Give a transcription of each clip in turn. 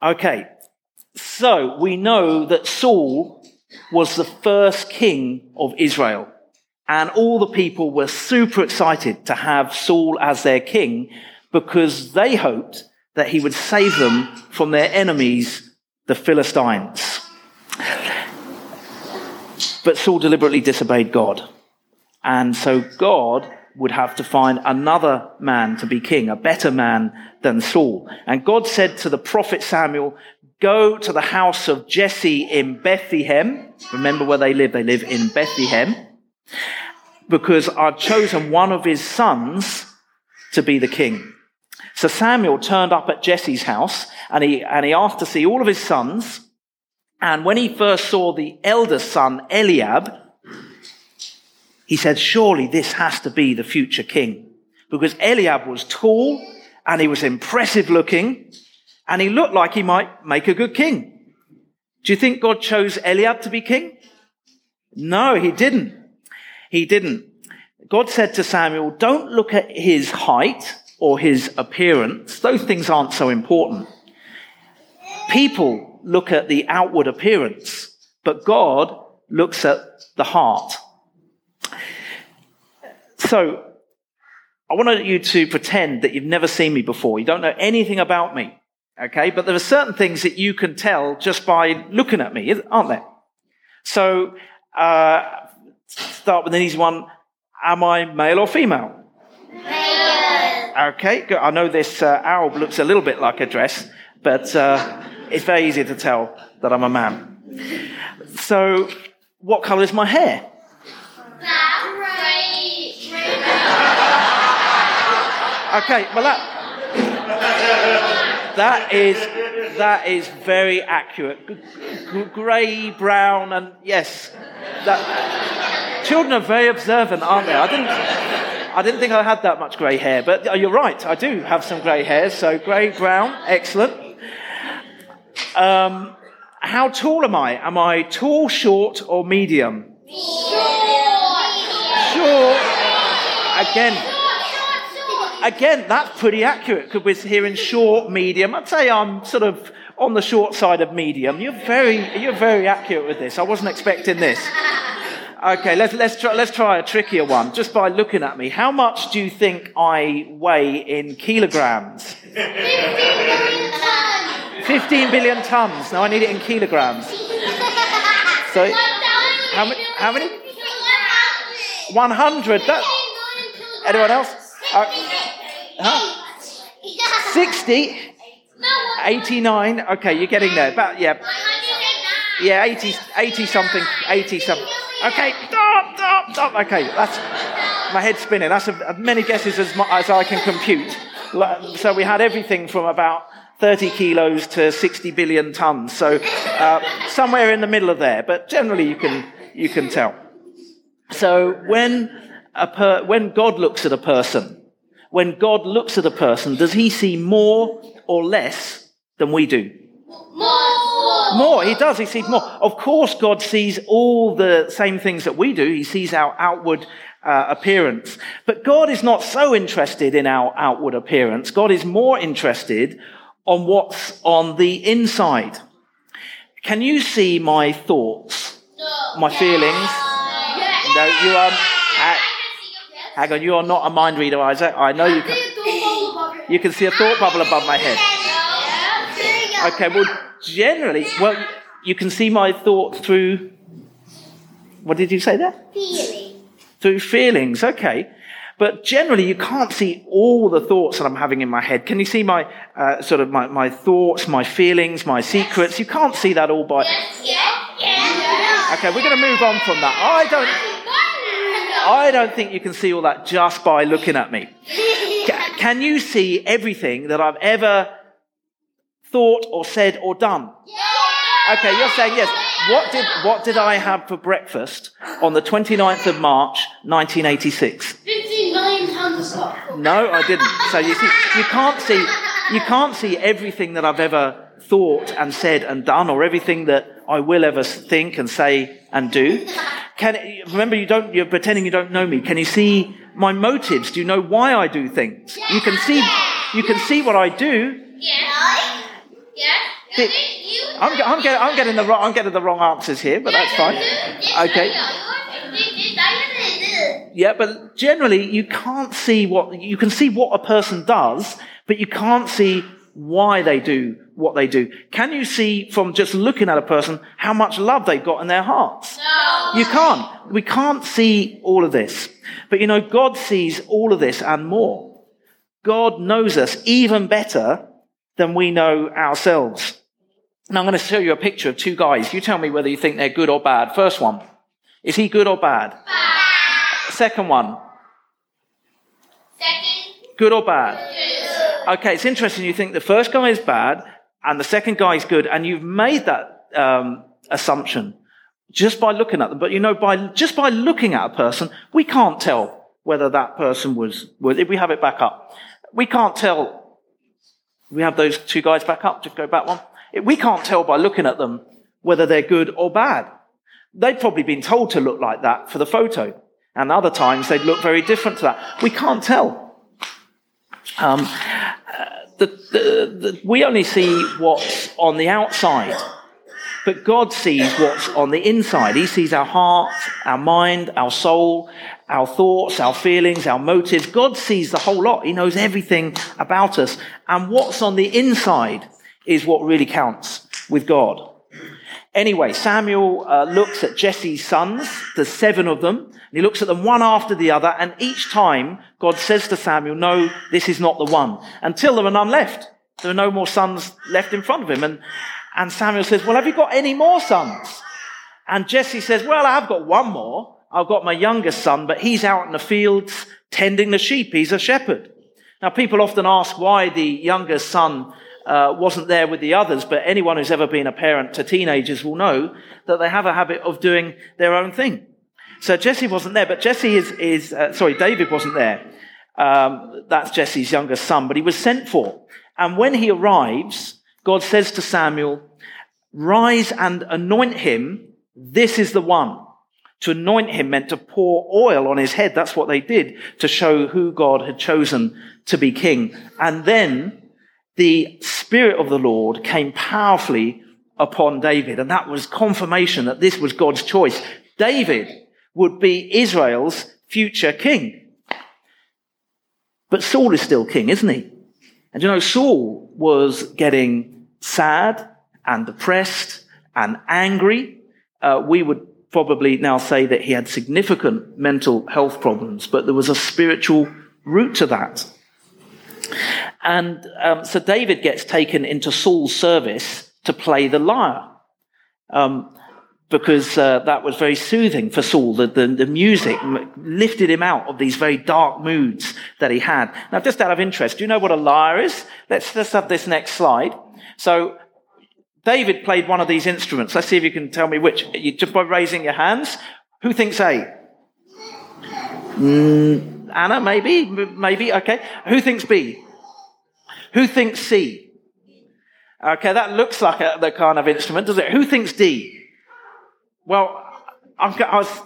Okay, so we know that Saul was the first king of Israel. And all the people were super excited to have Saul as their king because they hoped that he would save them from their enemies, the Philistines. But Saul deliberately disobeyed God. And so God would have to find another man to be king, a better man than Saul. And God said to the prophet Samuel, go to the house of Jesse in Bethlehem. Remember where they live. They live in Bethlehem because I've chosen one of his sons to be the king. So Samuel turned up at Jesse's house and he, and he asked to see all of his sons. And when he first saw the eldest son, Eliab, he said, surely this has to be the future king. Because Eliab was tall and he was impressive looking and he looked like he might make a good king. Do you think God chose Eliab to be king? No, he didn't. He didn't. God said to Samuel, don't look at his height or his appearance. Those things aren't so important. People look at the outward appearance, but God looks at the heart. So, I want you to pretend that you've never seen me before. You don't know anything about me. Okay? But there are certain things that you can tell just by looking at me, aren't there? So, uh, start with an easy one. Am I male or female? Male. Okay, good. I know this uh, alb looks a little bit like a dress, but uh, it's very easy to tell that I'm a man. So, what colour is my hair? Okay, well that that is that is very accurate. Grey, brown, and yes, that, children are very observant, aren't they? I didn't I didn't think I had that much grey hair, but uh, you're right. I do have some grey hairs. So grey, brown, excellent. Um, how tall am I? Am I tall, short, or medium? Short. Short. Again again, that's pretty accurate because we're hearing short, medium. I'd say I'm sort of on the short side of medium. You're very, you're very accurate with this. I wasn't expecting this. Okay, let's, let's, try, let's try a trickier one just by looking at me. How much do you think I weigh in kilograms? 15 billion tons. 15 billion tons. Now I need it in kilograms. So, how many? How many? 100. That, anyone else? Uh, huh? 60? 89? Okay, you're getting there. About, yeah. Yeah, 80, 80 something, 80 something. Okay, stop, stop, stop. Okay, that's my head's spinning. That's as many guesses as, as I can compute. So we had everything from about 30 kilos to 60 billion tons. So uh, somewhere in the middle of there, but generally you can, you can tell. So when, a per, when God looks at a person, when God looks at a person, does he see more or less than we do? More. More. He does. He sees more. Of course, God sees all the same things that we do. He sees our outward uh, appearance. But God is not so interested in our outward appearance. God is more interested on what's on the inside. Can you see my thoughts? My feelings? No, you are. Hang on, you are not a mind reader, Isaac. I know you can. You can see a thought bubble above my head. Okay, well, generally, well, you can see my thoughts through. What did you say there? Feeling. Through feelings, okay. But generally, you can't see all the thoughts that I'm having in my head. Can you see my uh, sort of my, my thoughts, my feelings, my secrets? You can't see that all by. Okay, we're going to move on from that. I don't. I don't think you can see all that just by looking at me. Can you see everything that I've ever thought or said or done? Okay, you're saying yes. What did, what did I have for breakfast on the 29th of March, 1986? 15 million tons of No, I didn't. So you see, you can't see, you can't see everything that I've ever thought and said and done or everything that I will ever think and say and do. Can, remember, you don't, you're pretending you don't know me. Can you see my motives? Do you know why I do things? You can see, you can see what I do. Yeah. Yeah. I'm, I'm, getting, I'm, getting the wrong, I'm getting the wrong answers here, but that's fine. Okay. Yeah, but generally you can't see what, you can see what a person does, but you can't see why they do what they do. Can you see from just looking at a person how much love they've got in their hearts? No. You can't. We can't see all of this. But you know, God sees all of this and more. God knows us even better than we know ourselves. Now I'm going to show you a picture of two guys. You tell me whether you think they're good or bad. First one. Is he good or bad? Bad. Second one. Second. Good or bad? Good. Okay, it's interesting. You think the first guy is bad and the second guy is good, and you've made that um, assumption just by looking at them. But you know, by just by looking at a person, we can't tell whether that person was. was if we have it back up, we can't tell. We have those two guys back up. Just go back one. We can't tell by looking at them whether they're good or bad. They've probably been told to look like that for the photo, and other times they'd look very different to that. We can't tell. Um, the, the, the, we only see what's on the outside, but God sees what's on the inside. He sees our heart, our mind, our soul, our thoughts, our feelings, our motives. God sees the whole lot. He knows everything about us. And what's on the inside is what really counts with God. Anyway, Samuel uh, looks at Jesse's sons, there's seven of them, and he looks at them one after the other, and each time God says to Samuel, no, this is not the one, until there are none left. There are no more sons left in front of him. And, and Samuel says, well, have you got any more sons? And Jesse says, well, I've got one more. I've got my youngest son, but he's out in the fields tending the sheep. He's a shepherd. Now, people often ask why the youngest son uh, wasn't there with the others, but anyone who's ever been a parent to teenagers will know that they have a habit of doing their own thing. So Jesse wasn't there, but Jesse is, is uh, sorry, David wasn't there. Um, that's Jesse's youngest son, but he was sent for. And when he arrives, God says to Samuel, rise and anoint him. This is the one. To anoint him meant to pour oil on his head. That's what they did to show who God had chosen to be king. And then the Spirit of the Lord came powerfully upon David. And that was confirmation that this was God's choice. David would be Israel's future king. But Saul is still king, isn't he? And you know, Saul was getting sad and depressed and angry. Uh, we would probably now say that he had significant mental health problems, but there was a spiritual root to that. And um, so David gets taken into Saul's service to play the lyre. Um, because uh, that was very soothing for Saul. The, the, the, music lifted him out of these very dark moods that he had. Now, just out of interest, do you know what a lyre is? Let's, let's have this next slide. So, David played one of these instruments. Let's see if you can tell me which. You, just by raising your hands. Who thinks A? Mm, Anna, maybe? Maybe? Okay. Who thinks B? Who thinks C? Okay, that looks like a, the kind of instrument, does it? Who thinks D? Well, I'm, I was,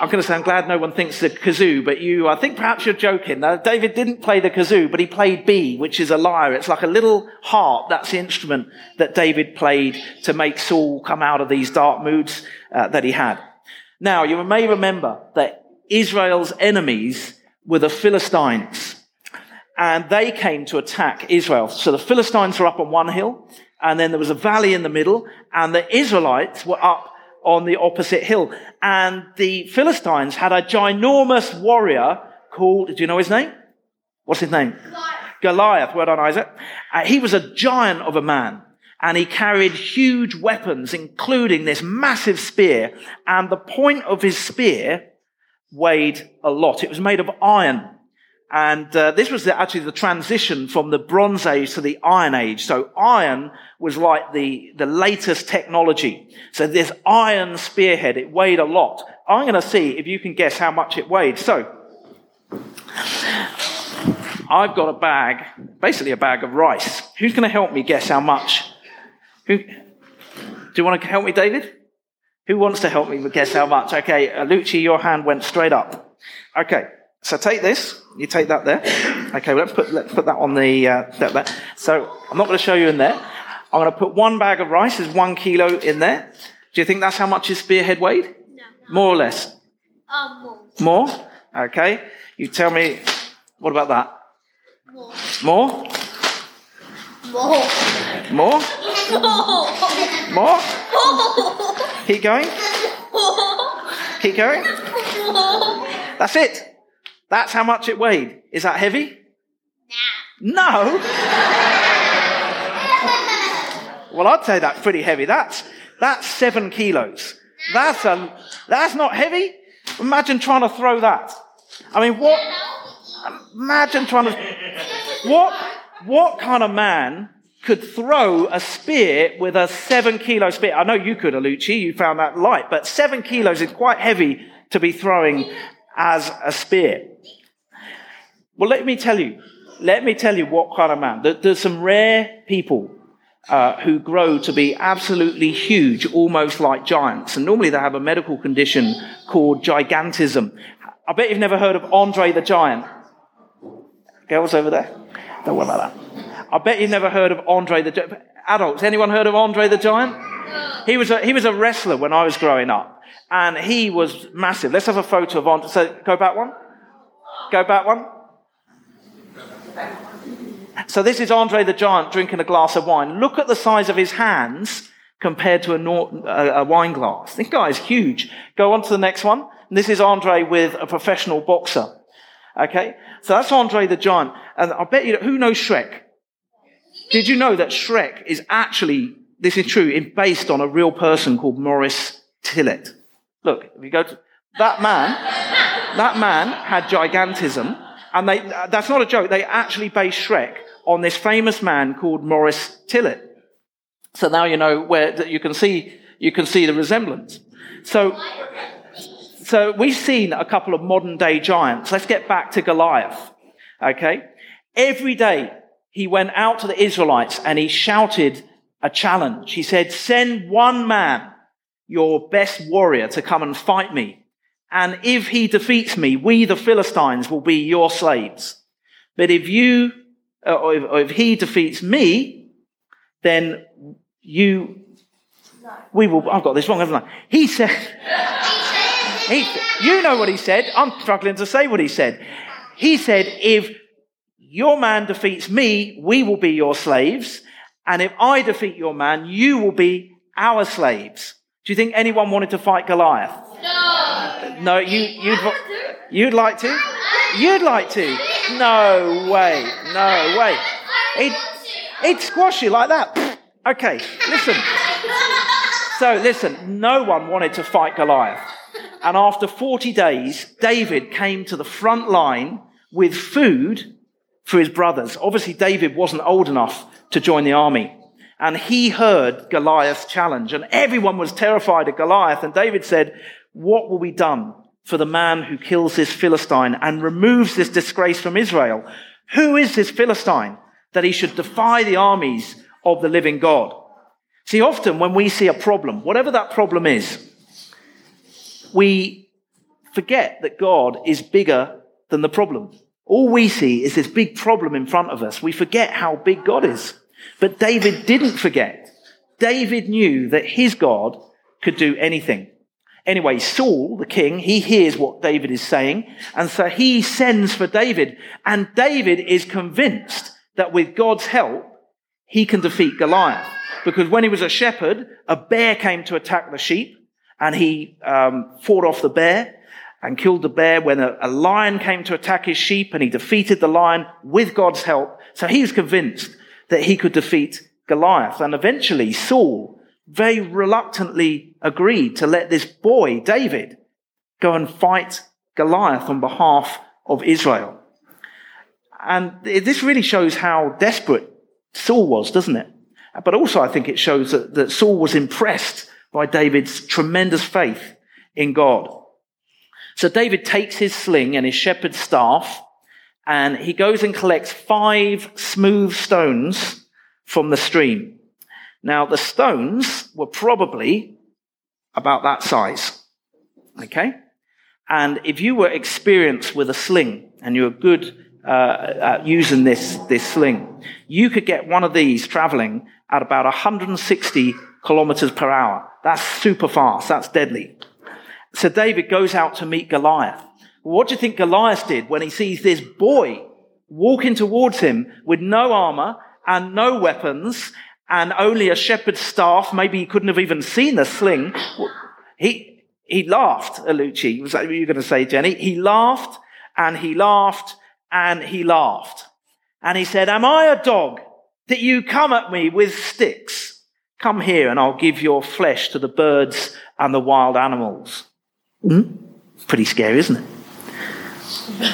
I'm going to say I'm glad no one thinks the kazoo, but you, I think perhaps you're joking. Now, David didn't play the kazoo, but he played B, which is a lyre. It's like a little harp. That's the instrument that David played to make Saul come out of these dark moods uh, that he had. Now, you may remember that Israel's enemies were the Philistines and they came to attack Israel. So the Philistines were up on one hill, and then there was a valley in the middle, and the Israelites were up on the opposite hill. And the Philistines had a ginormous warrior called, do you know his name? What's his name? Goliath. Goliath, word on Isaac. Uh, he was a giant of a man. And he carried huge weapons, including this massive spear. And the point of his spear weighed a lot. It was made of iron. And uh, this was the, actually the transition from the Bronze Age to the Iron Age. So iron was like the, the latest technology. So this iron spearhead, it weighed a lot. I'm going to see if you can guess how much it weighed. So I've got a bag, basically a bag of rice. Who's going to help me guess how much? Who? Do you want to help me, David? Who wants to help me guess how much? Okay, uh, Lucci, your hand went straight up. Okay. So take this, you take that there. Okay, let's put, let's put that on the, uh, that, that. So I'm not going to show you in there. I'm going to put one bag of rice, there's one kilo in there. Do you think that's how much his spearhead weighed? No. More or less? Um, more. More? Okay. You tell me, what about that? More. More? More. More? More. More? Keep going? Keep going? That's it. That's how much it weighed. Is that heavy? No. Well, I'd say that's pretty heavy. That's, that's seven kilos. That's a, that's not heavy. Imagine trying to throw that. I mean, what, imagine trying to, what, what kind of man could throw a spear with a seven kilo spear? I know you could, Alucci. You found that light, but seven kilos is quite heavy to be throwing as a spear. Well, let me tell you, let me tell you what kind of man. There's some rare people uh, who grow to be absolutely huge, almost like giants. And normally they have a medical condition called gigantism. I bet you've never heard of Andre the Giant. Girls over there? Don't worry about that. I bet you've never heard of Andre the Giant. Adults, anyone heard of Andre the Giant? He was a, he was a wrestler when I was growing up. And he was massive. Let's have a photo of Andre. So go back one. Go back one. So this is Andre the Giant drinking a glass of wine. Look at the size of his hands compared to a, nor- a, a wine glass. This guy is huge. Go on to the next one. And this is Andre with a professional boxer. Okay? So that's Andre the Giant. And I bet you, who knows Shrek? Did you know that Shrek is actually, this is true, based on a real person called Maurice Tillet? Look, if you go to, that man, that man had gigantism, and they, that's not a joke, they actually based Shrek on this famous man called Maurice Tillet. So now you know where, you can see, you can see the resemblance. So, so we've seen a couple of modern day giants. Let's get back to Goliath. Okay? Every day he went out to the Israelites and he shouted a challenge. He said, send one man, your best warrior, to come and fight me. And if he defeats me, we, the Philistines, will be your slaves. But if you, uh, or if, or if he defeats me, then you, we will, I've got this wrong, haven't I? He said, he, you know what he said. I'm struggling to say what he said. He said, if your man defeats me, we will be your slaves. And if I defeat your man, you will be our slaves. Do you think anyone wanted to fight Goliath? No. No, you, you'd, you'd like to? You'd like to? No way. No way. He'd, he'd squash you like that. Okay, listen. So listen, no one wanted to fight Goliath. And after 40 days, David came to the front line with food for his brothers. Obviously, David wasn't old enough to join the army. And he heard Goliath's challenge and everyone was terrified of Goliath. And David said, what will be done for the man who kills this Philistine and removes this disgrace from Israel? Who is this Philistine that he should defy the armies of the living God? See, often when we see a problem, whatever that problem is, we forget that God is bigger than the problem. All we see is this big problem in front of us. We forget how big God is. But David didn't forget. David knew that his God could do anything. Anyway, Saul, the king, he hears what David is saying, and so he sends for David. And David is convinced that with God's help, he can defeat Goliath. Because when he was a shepherd, a bear came to attack the sheep, and he um, fought off the bear and killed the bear. When a, a lion came to attack his sheep, and he defeated the lion with God's help. So he was convinced that he could defeat Goliath. And eventually, Saul very reluctantly agreed to let this boy, David, go and fight Goliath on behalf of Israel. And this really shows how desperate Saul was, doesn't it? But also, I think it shows that, that Saul was impressed by David's tremendous faith in God. So David takes his sling and his shepherd's staff, and he goes and collects five smooth stones from the stream. Now, the stones were probably about that size. Okay? And if you were experienced with a sling and you were good uh, using this, this sling. You could get one of these traveling at about 160 kilometers per hour. That's super fast. That's deadly. So David goes out to meet Goliath. What do you think Goliath did when he sees this boy walking towards him with no armor and no weapons and only a shepherd's staff? Maybe he couldn't have even seen the sling. He, he laughed, Alucci. Was that what you were going to say, Jenny? He laughed and he laughed and he laughed. And he said, am I a dog that you come at me with sticks? Come here and I'll give your flesh to the birds and the wild animals. Hmm? Pretty scary, isn't it?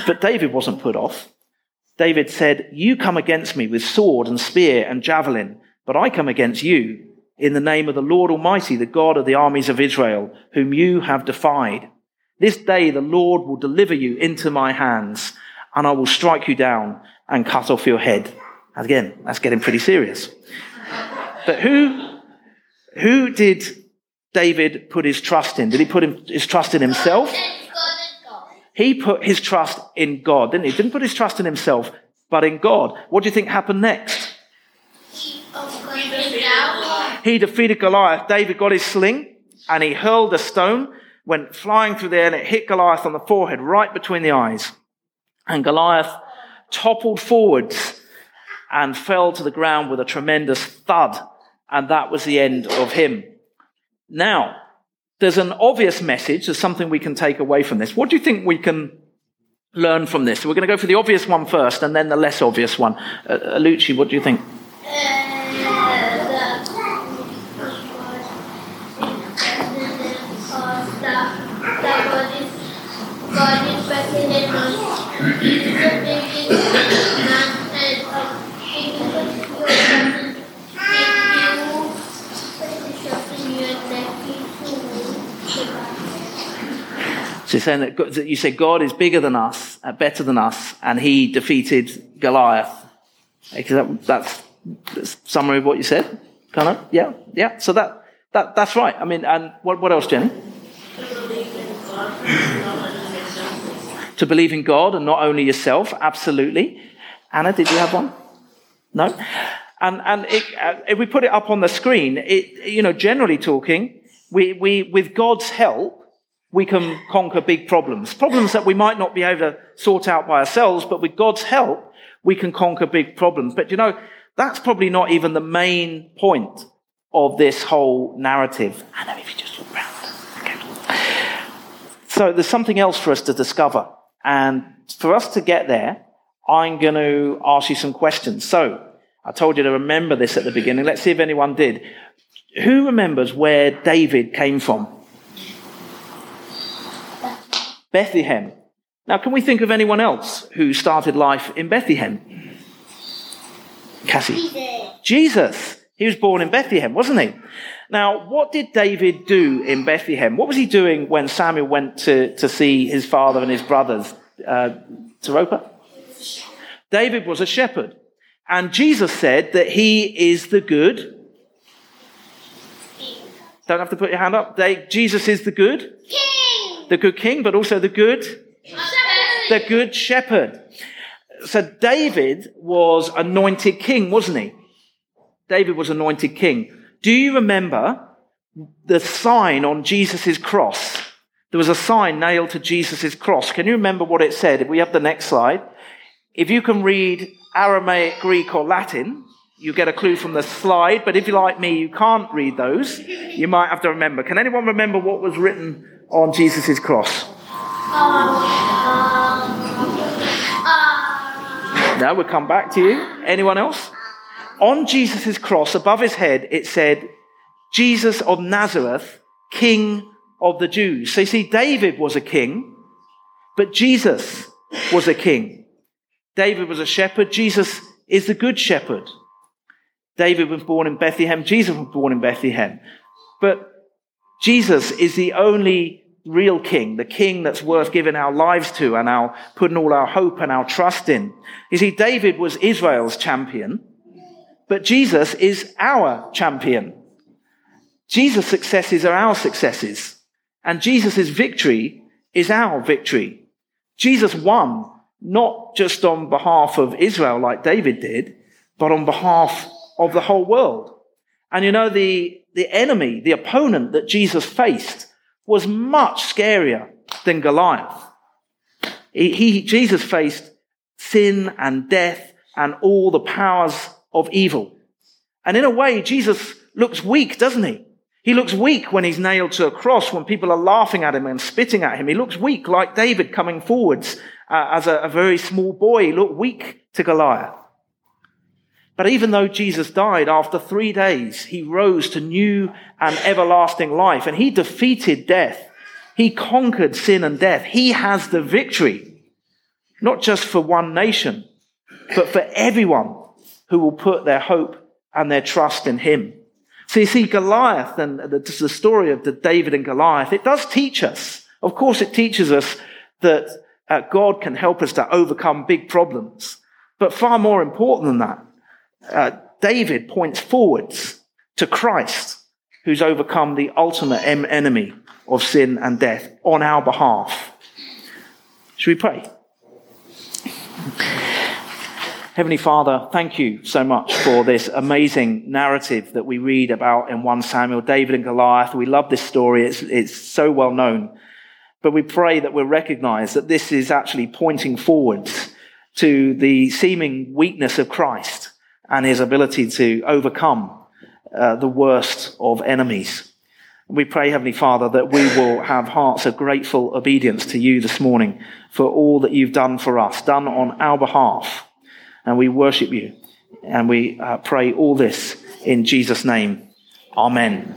But David wasn't put off. David said, You come against me with sword and spear and javelin, but I come against you in the name of the Lord Almighty, the God of the armies of Israel, whom you have defied. This day the Lord will deliver you into my hands, and I will strike you down and cut off your head. Again, that's getting pretty serious. But who, who did David put his trust in? Did he put his trust in himself? He put his trust in God, didn't he? Didn't put his trust in himself, but in God. What do you think happened next? He defeated Goliath. David got his sling and he hurled a stone, went flying through there and it hit Goliath on the forehead, right between the eyes. And Goliath toppled forwards and fell to the ground with a tremendous thud. And that was the end of him. Now, there's an obvious message. There's something we can take away from this. What do you think we can learn from this? So we're going to go for the obvious one first and then the less obvious one. Uh, Alucci, what do you think? So saying that, you say God is bigger than us, uh, better than us, and he defeated Goliath. That, that's, that's summary of what you said, kind of. Yeah, yeah. So that, that that's right. I mean, and what, what else, Jenny? to believe in God and not only yourself, absolutely. Anna, did you have one? No? And, and it, uh, if we put it up on the screen, it, you know, generally talking, we, we, with God's help, we can conquer big problems. Problems that we might not be able to sort out by ourselves, but with God's help, we can conquer big problems. But you know, that's probably not even the main point of this whole narrative. I know if you just look. Okay. So there's something else for us to discover. And for us to get there, I'm going to ask you some questions. So I told you to remember this at the beginning. Let's see if anyone did. Who remembers where David came from? Bethlehem. Now, can we think of anyone else who started life in Bethlehem? Cassie. Jesus. Jesus. He was born in Bethlehem, wasn't he? Now, what did David do in Bethlehem? What was he doing when Samuel went to, to see his father and his brothers? Uh, Taropa? David was a shepherd. And Jesus said that he is the good. Don't have to put your hand up. They, Jesus is the good. King. The good king, but also the good. Shepherd. The good shepherd. So David was anointed king, wasn't he? David was anointed king. Do you remember the sign on Jesus' cross? There was a sign nailed to Jesus' cross. Can you remember what it said? If we have the next slide. If you can read Aramaic, Greek, or Latin, you get a clue from the slide. But if you're like me, you can't read those, you might have to remember. Can anyone remember what was written on Jesus' cross? Now we'll come back to you. Anyone else? On Jesus' cross, above his head, it said, Jesus of Nazareth, King of the Jews. So you see, David was a king, but Jesus was a king. David was a shepherd. Jesus is the good shepherd. David was born in Bethlehem. Jesus was born in Bethlehem. But Jesus is the only real king, the king that's worth giving our lives to and our putting all our hope and our trust in. You see, David was Israel's champion, but Jesus is our champion. Jesus' successes are our successes, and Jesus' victory is our victory. Jesus won not just on behalf of Israel like David did, but on behalf of the whole world. And you know, the, the enemy, the opponent that Jesus faced was much scarier than Goliath. He, he, Jesus faced sin and death and all the powers of evil. And in a way, Jesus looks weak, doesn't he? He looks weak when he's nailed to a cross, when people are laughing at him and spitting at him. He looks weak, like David coming forwards uh, as a, a very small boy. He looked weak to Goliath. But even though Jesus died, after three days, he rose to new and everlasting life and he defeated death. He conquered sin and death. He has the victory, not just for one nation, but for everyone who will put their hope and their trust in him. So you see, Goliath and the, the story of the David and Goliath, it does teach us. Of course, it teaches us that uh, God can help us to overcome big problems. But far more important than that, uh, David points forwards to Christ, who's overcome the ultimate enemy of sin and death on our behalf. Should we pray? Heavenly Father, thank you so much for this amazing narrative that we read about in 1 Samuel, David and Goliath. We love this story. It's, it's so well known. But we pray that we'll recognize that this is actually pointing forwards to the seeming weakness of Christ and his ability to overcome uh, the worst of enemies. We pray, Heavenly Father, that we will have hearts of grateful obedience to you this morning for all that you've done for us, done on our behalf. And we worship you. And we uh, pray all this in Jesus' name. Amen.